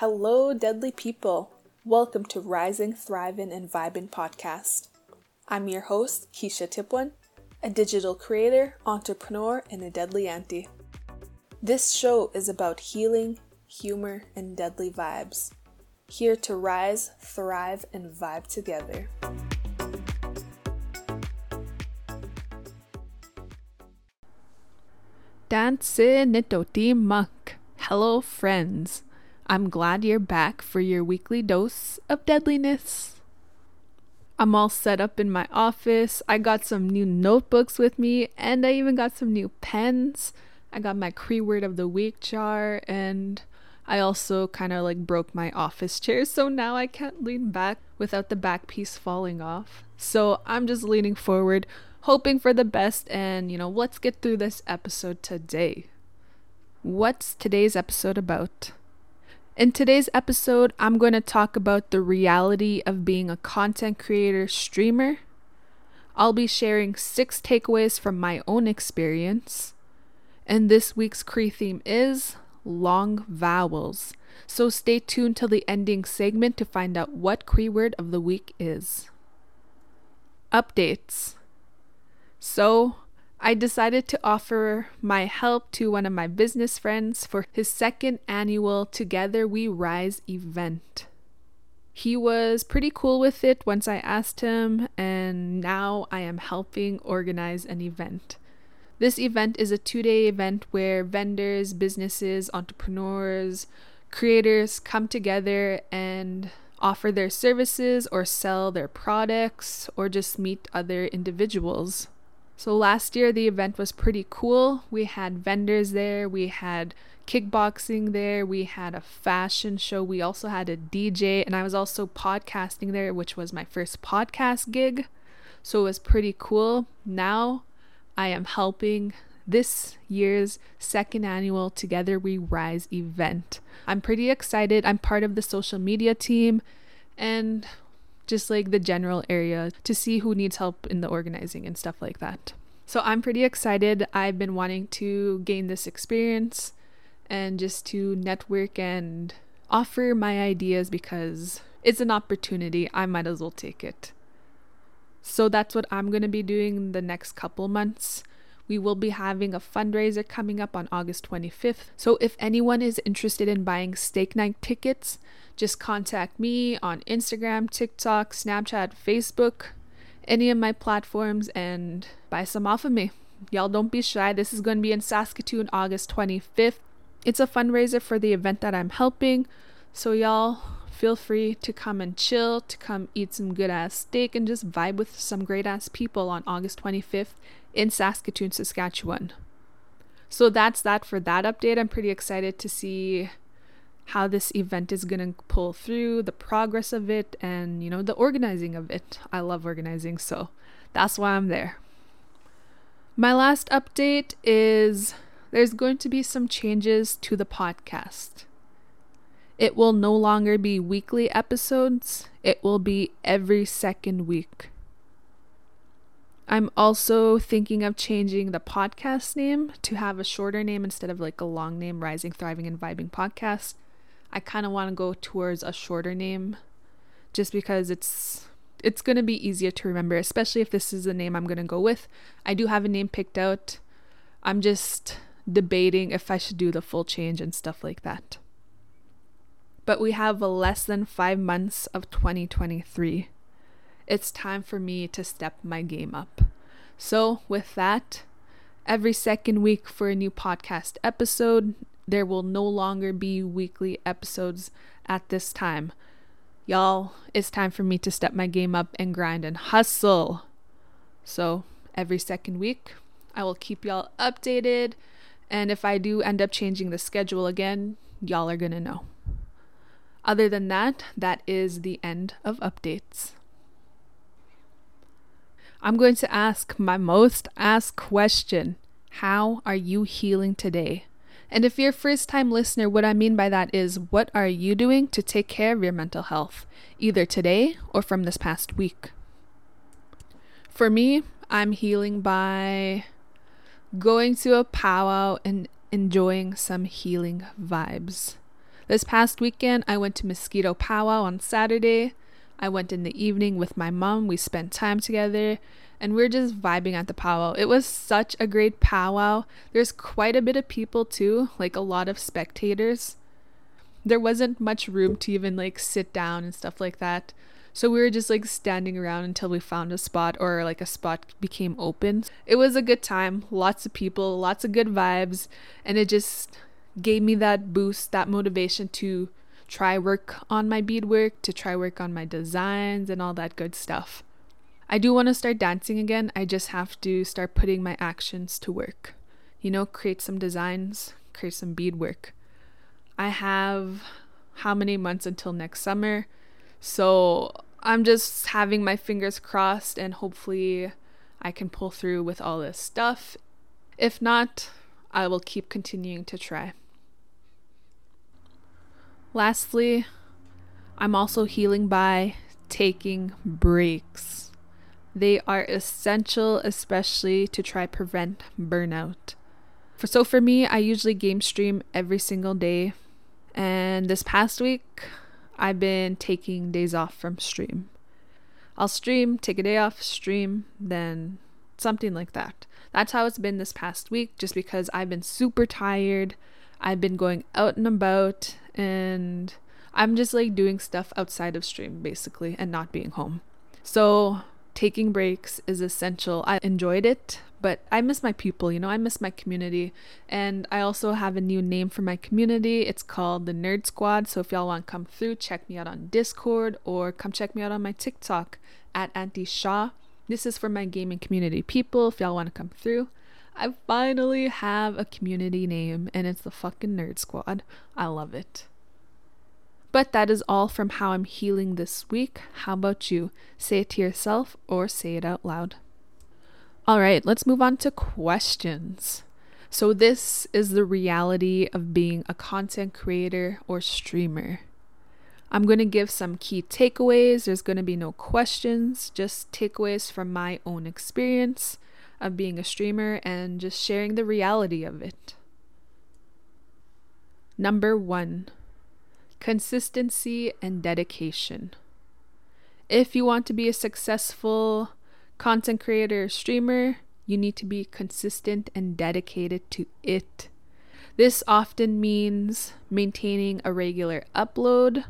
Hello, deadly people. Welcome to Rising, Thriving, and Vibing podcast. I'm your host, Kesha Tipewan, a digital creator, entrepreneur, and a deadly auntie. This show is about healing, humor, and deadly vibes. Here to rise, thrive, and vibe together. Tansi Nitoti oh, Muck. Hello, friends. I'm glad you're back for your weekly dose of deadliness. I'm all set up in my office. I got some new notebooks with me, and I even got some new pens. I got my Cree word of the week jar, and I also kind of like broke my office chair, so now I can't lean back without the back piece falling off. So I'm just leaning forward, hoping for the best, and you know, let's get through this episode today. What's today's episode about? In today's episode, I'm going to talk about the reality of being a content creator streamer. I'll be sharing six takeaways from my own experience. And this week's Cree theme is long vowels. So stay tuned till the ending segment to find out what Cree word of the week is. Updates. So, I decided to offer my help to one of my business friends for his second annual Together We Rise event. He was pretty cool with it once I asked him, and now I am helping organize an event. This event is a two day event where vendors, businesses, entrepreneurs, creators come together and offer their services or sell their products or just meet other individuals. So last year the event was pretty cool. We had vendors there, we had kickboxing there, we had a fashion show, we also had a DJ, and I was also podcasting there, which was my first podcast gig. So it was pretty cool. Now I am helping this year's second annual Together We Rise event. I'm pretty excited. I'm part of the social media team and just like the general area to see who needs help in the organizing and stuff like that. So I'm pretty excited. I've been wanting to gain this experience and just to network and offer my ideas because it's an opportunity. I might as well take it. So that's what I'm going to be doing the next couple months. We will be having a fundraiser coming up on August 25th. So if anyone is interested in buying steak night tickets, just contact me on Instagram, TikTok, Snapchat, Facebook, any of my platforms, and buy some off of me. Y'all don't be shy. This is going to be in Saskatoon August 25th. It's a fundraiser for the event that I'm helping. So, y'all feel free to come and chill, to come eat some good ass steak, and just vibe with some great ass people on August 25th in Saskatoon, Saskatchewan. So that's that for that update. I'm pretty excited to see how this event is going to pull through, the progress of it, and you know, the organizing of it. I love organizing, so that's why I'm there. My last update is there's going to be some changes to the podcast. It will no longer be weekly episodes, it will be every second week. I'm also thinking of changing the podcast name to have a shorter name instead of like a long name, Rising, Thriving, and Vibing Podcast. I kind of want to go towards a shorter name just because it's it's going to be easier to remember, especially if this is the name I'm going to go with. I do have a name picked out. I'm just debating if I should do the full change and stuff like that. But we have less than 5 months of 2023 it's time for me to step my game up. So, with that, every second week for a new podcast episode, there will no longer be weekly episodes at this time. Y'all, it's time for me to step my game up and grind and hustle. So, every second week, I will keep y'all updated. And if I do end up changing the schedule again, y'all are gonna know. Other than that, that is the end of updates. I'm going to ask my most asked question How are you healing today? And if you're a first time listener, what I mean by that is what are you doing to take care of your mental health, either today or from this past week? For me, I'm healing by going to a powwow and enjoying some healing vibes. This past weekend, I went to Mosquito Powwow on Saturday. I went in the evening with my mom. We spent time together and we are just vibing at the powwow. It was such a great powwow. There's quite a bit of people too, like a lot of spectators. There wasn't much room to even like sit down and stuff like that. So we were just like standing around until we found a spot or like a spot became open. It was a good time, lots of people, lots of good vibes, and it just gave me that boost, that motivation to try work on my beadwork, to try work on my designs and all that good stuff. I do want to start dancing again. I just have to start putting my actions to work. You know, create some designs, create some beadwork. I have how many months until next summer? So I'm just having my fingers crossed and hopefully I can pull through with all this stuff. If not, I will keep continuing to try. Lastly, I'm also healing by taking breaks. They are essential, especially to try prevent burnout. For, so for me, I usually game stream every single day. And this past week, I've been taking days off from stream. I'll stream, take a day off, stream, then something like that. That's how it's been this past week, just because I've been super tired. I've been going out and about, and I'm just like doing stuff outside of stream, basically, and not being home. So taking breaks is essential. I enjoyed it, but I miss my people, you know, I miss my community. And I also have a new name for my community. It's called the Nerd Squad. So if y'all want to come through, check me out on Discord or come check me out on my TikTok at Auntie Shaw. This is for my gaming community people. If y'all want to come through, I finally have a community name and it's the fucking Nerd Squad. I love it. But that is all from how I'm healing this week. How about you? Say it to yourself or say it out loud. All right, let's move on to questions. So, this is the reality of being a content creator or streamer. I'm going to give some key takeaways. There's going to be no questions, just takeaways from my own experience of being a streamer and just sharing the reality of it. Number one, consistency and dedication. If you want to be a successful content creator or streamer, you need to be consistent and dedicated to it. This often means maintaining a regular upload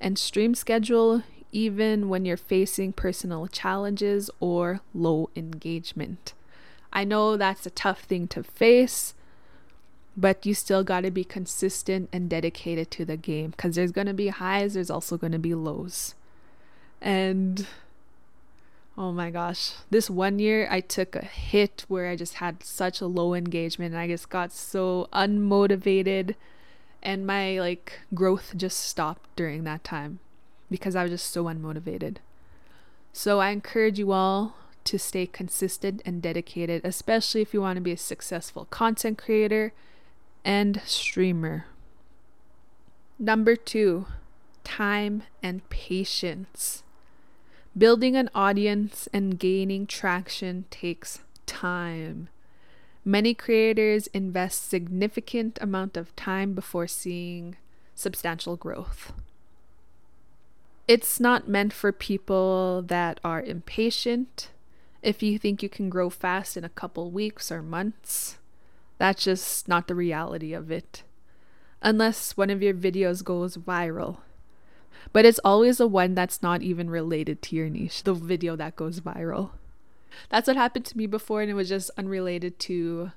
and stream schedule, even when you're facing personal challenges or low engagement. I know that's a tough thing to face, but you still got to be consistent and dedicated to the game because there's going to be highs, there's also going to be lows. And oh my gosh, this one year I took a hit where I just had such a low engagement and I just got so unmotivated and my like growth just stopped during that time because I was just so unmotivated. So I encourage you all to stay consistent and dedicated, especially if you want to be a successful content creator and streamer. Number two, time and patience. Building an audience and gaining traction takes time. Many creators invest significant amount of time before seeing substantial growth. It's not meant for people that are impatient. If you think you can grow fast in a couple weeks or months, that's just not the reality of it. Unless one of your videos goes viral. But it's always the one that's not even related to your niche, the video that goes viral. That's what happened to me before, and it was just unrelated to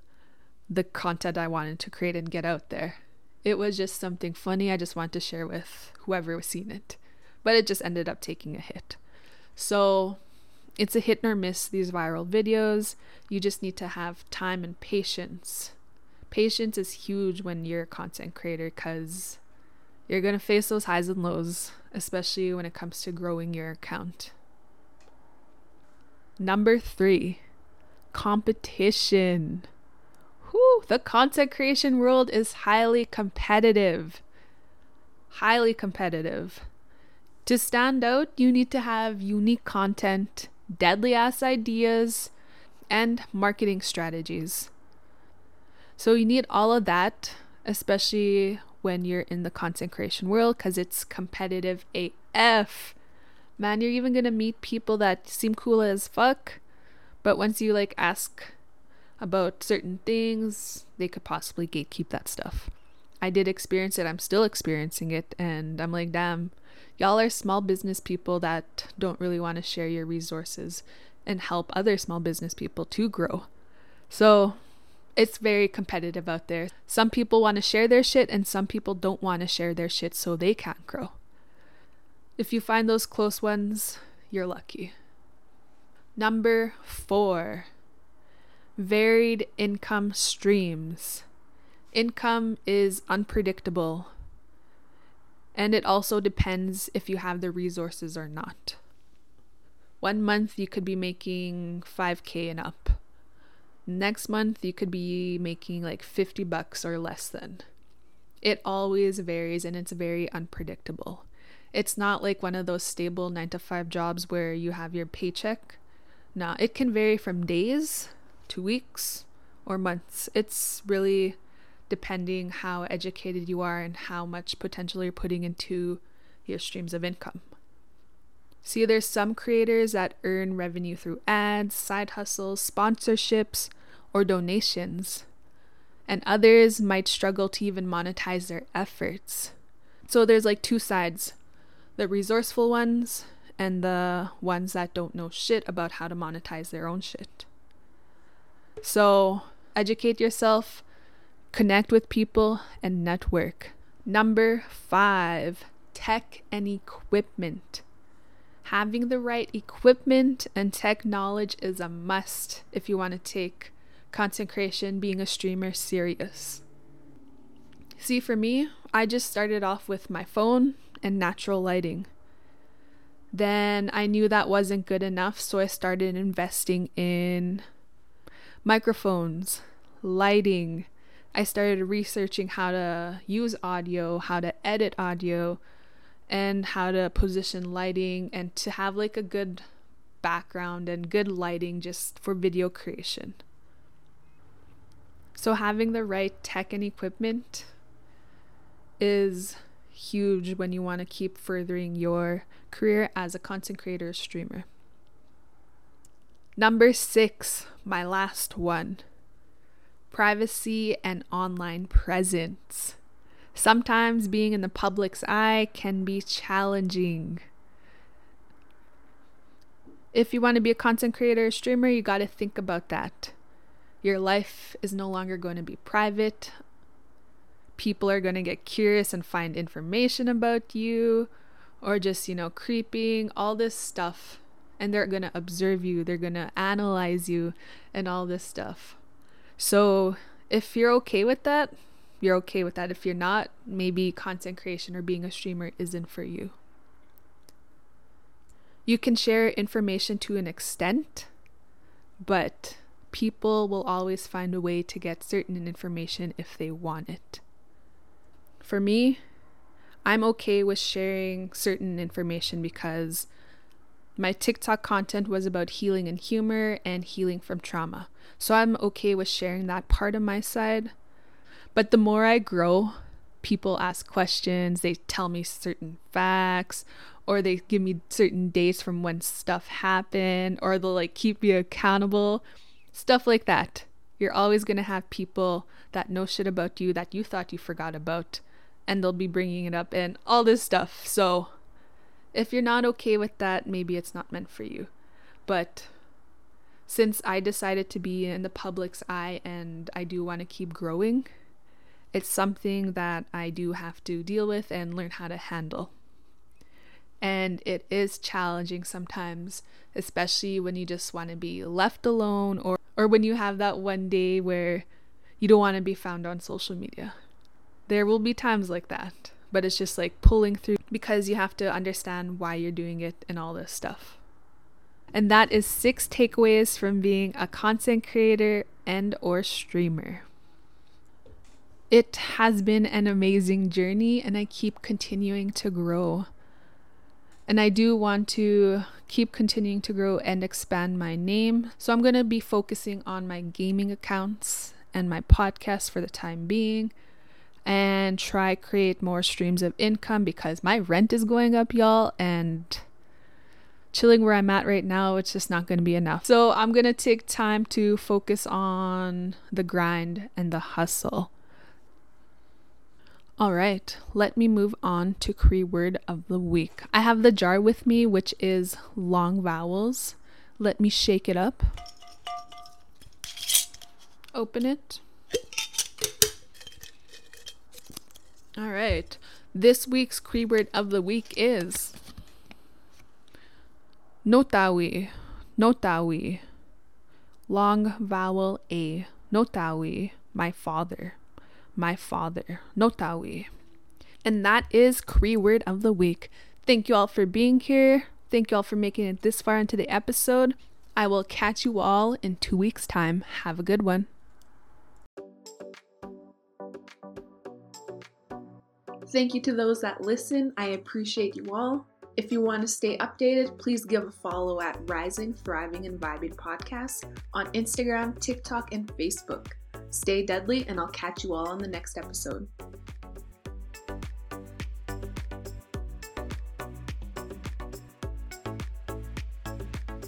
the content I wanted to create and get out there. It was just something funny I just wanted to share with whoever was seeing it. But it just ended up taking a hit. So it's a hit or miss, these viral videos. You just need to have time and patience. Patience is huge when you're a content creator because you're going to face those highs and lows, especially when it comes to growing your account. Number three, competition. Whew, the content creation world is highly competitive. Highly competitive. To stand out, you need to have unique content deadly ass ideas, and marketing strategies. So you need all of that, especially when you're in the content creation world because it's competitive AF. Man, you're even gonna meet people that seem cool as fuck, but once you like ask about certain things, they could possibly gatekeep that stuff. I did experience it, I'm still experiencing it, and I'm like, damn, y'all are small business people that don't really want to share your resources and help other small business people to grow. So it's very competitive out there. Some people want to share their shit, and some people don't want to share their shit so they can't grow. If you find those close ones, you're lucky. Number four, varied income streams. Income is unpredictable, and it also depends if you have the resources or not. One month you could be making 5k and up Next month, you could be making like 50 bucks or less than. It always varies and it's very unpredictable. It's not like one of those stable 9 to 5 jobs where you have your paycheck. No, it can vary from days to weeks or months. It's really depending how educated you are and how much potential you're putting into your streams of income. See, there's some creators that earn revenue through ads, side hustles, sponsorships, or donations, and others might struggle to even monetize their efforts. So there's like two sides the resourceful ones and the ones that don't know shit about how to monetize their own shit. So educate yourself, connect with people, and network. Number five, tech and equipment. Having the right equipment and tech knowledge is a must if you want to take content creation, being a streamer serious. See, for me, I just started off with my phone and natural lighting. Then I knew that wasn't good enough, so I started investing in microphones, lighting. I started researching how to use audio, how to edit audio, and how to position lighting and to have like a good background and good lighting just for video creation. So, having the right tech and equipment is huge when you want to keep furthering your career as a content creator streamer. Number six, my last one privacy and online presence. Sometimes being in the public's eye can be challenging. If you want to be a content creator or streamer, you got to think about that. Your life is no longer going to be private. People are going to get curious and find information about you or just, you know, creeping, all this stuff. And they're going to observe you, they're going to analyze you, and all this stuff. So, if you're okay with that, you're okay with that. If you're not, maybe content creation or being a streamer isn't for you. You can share information to an extent, but people will always find a way to get certain information if they want it. For me, I'm okay with sharing certain information because my TikTok content was about healing and humor and healing from trauma. So I'm okay with sharing that part of my side. But the more I grow, people ask questions, they tell me certain facts, or they give me certain dates from when stuff happened, or they'll like keep me accountable. Stuff like that. You're always going to have people that know shit about you that you thought you forgot about, and they'll be bringing it up and all this stuff. So, if you're not okay with that, maybe it's not meant for you. But since I decided to be in the public's eye and I do want to keep growing, it's something that I do have to deal with and learn how to handle. And it is challenging sometimes, especially when you just want to be left alone or, or when you have that one day where you don't want to be found on social media. There will be times like that, but it's just like pulling through because you have to understand why you're doing it and all this stuff. And that is six takeaways from being a content creator and or streamer. It has been an amazing journey and I keep continuing to grow. And I do want to keep continuing to grow and expand my name. So I'm going to be focusing on my gaming accounts and my podcast for the time being. And try create more streams of income because my rent is going up, y'all, and chilling where I'm at right now, it's just not going to be enough. So I'm going to take time to focus on the grind and the hustle. All right, let me move on to Cree word of the week. I have the jar with me, which is long vowels. Let me shake it up. Open it. All right. This week's Cree word of the week is Notawi. Notawi. Long vowel A. Notawi. My father. My father. Notawi. And that is Cree word of the week. Thank you all for being here. Thank you all for making it this far into the episode. I will catch you all in two weeks' time. Have a good one. Thank you to those that listen. I appreciate you all. If you want to stay updated, please give a follow at Rising, Thriving, and Vibing Podcast on Instagram, TikTok, and Facebook. Stay deadly, and I'll catch you all on the next episode.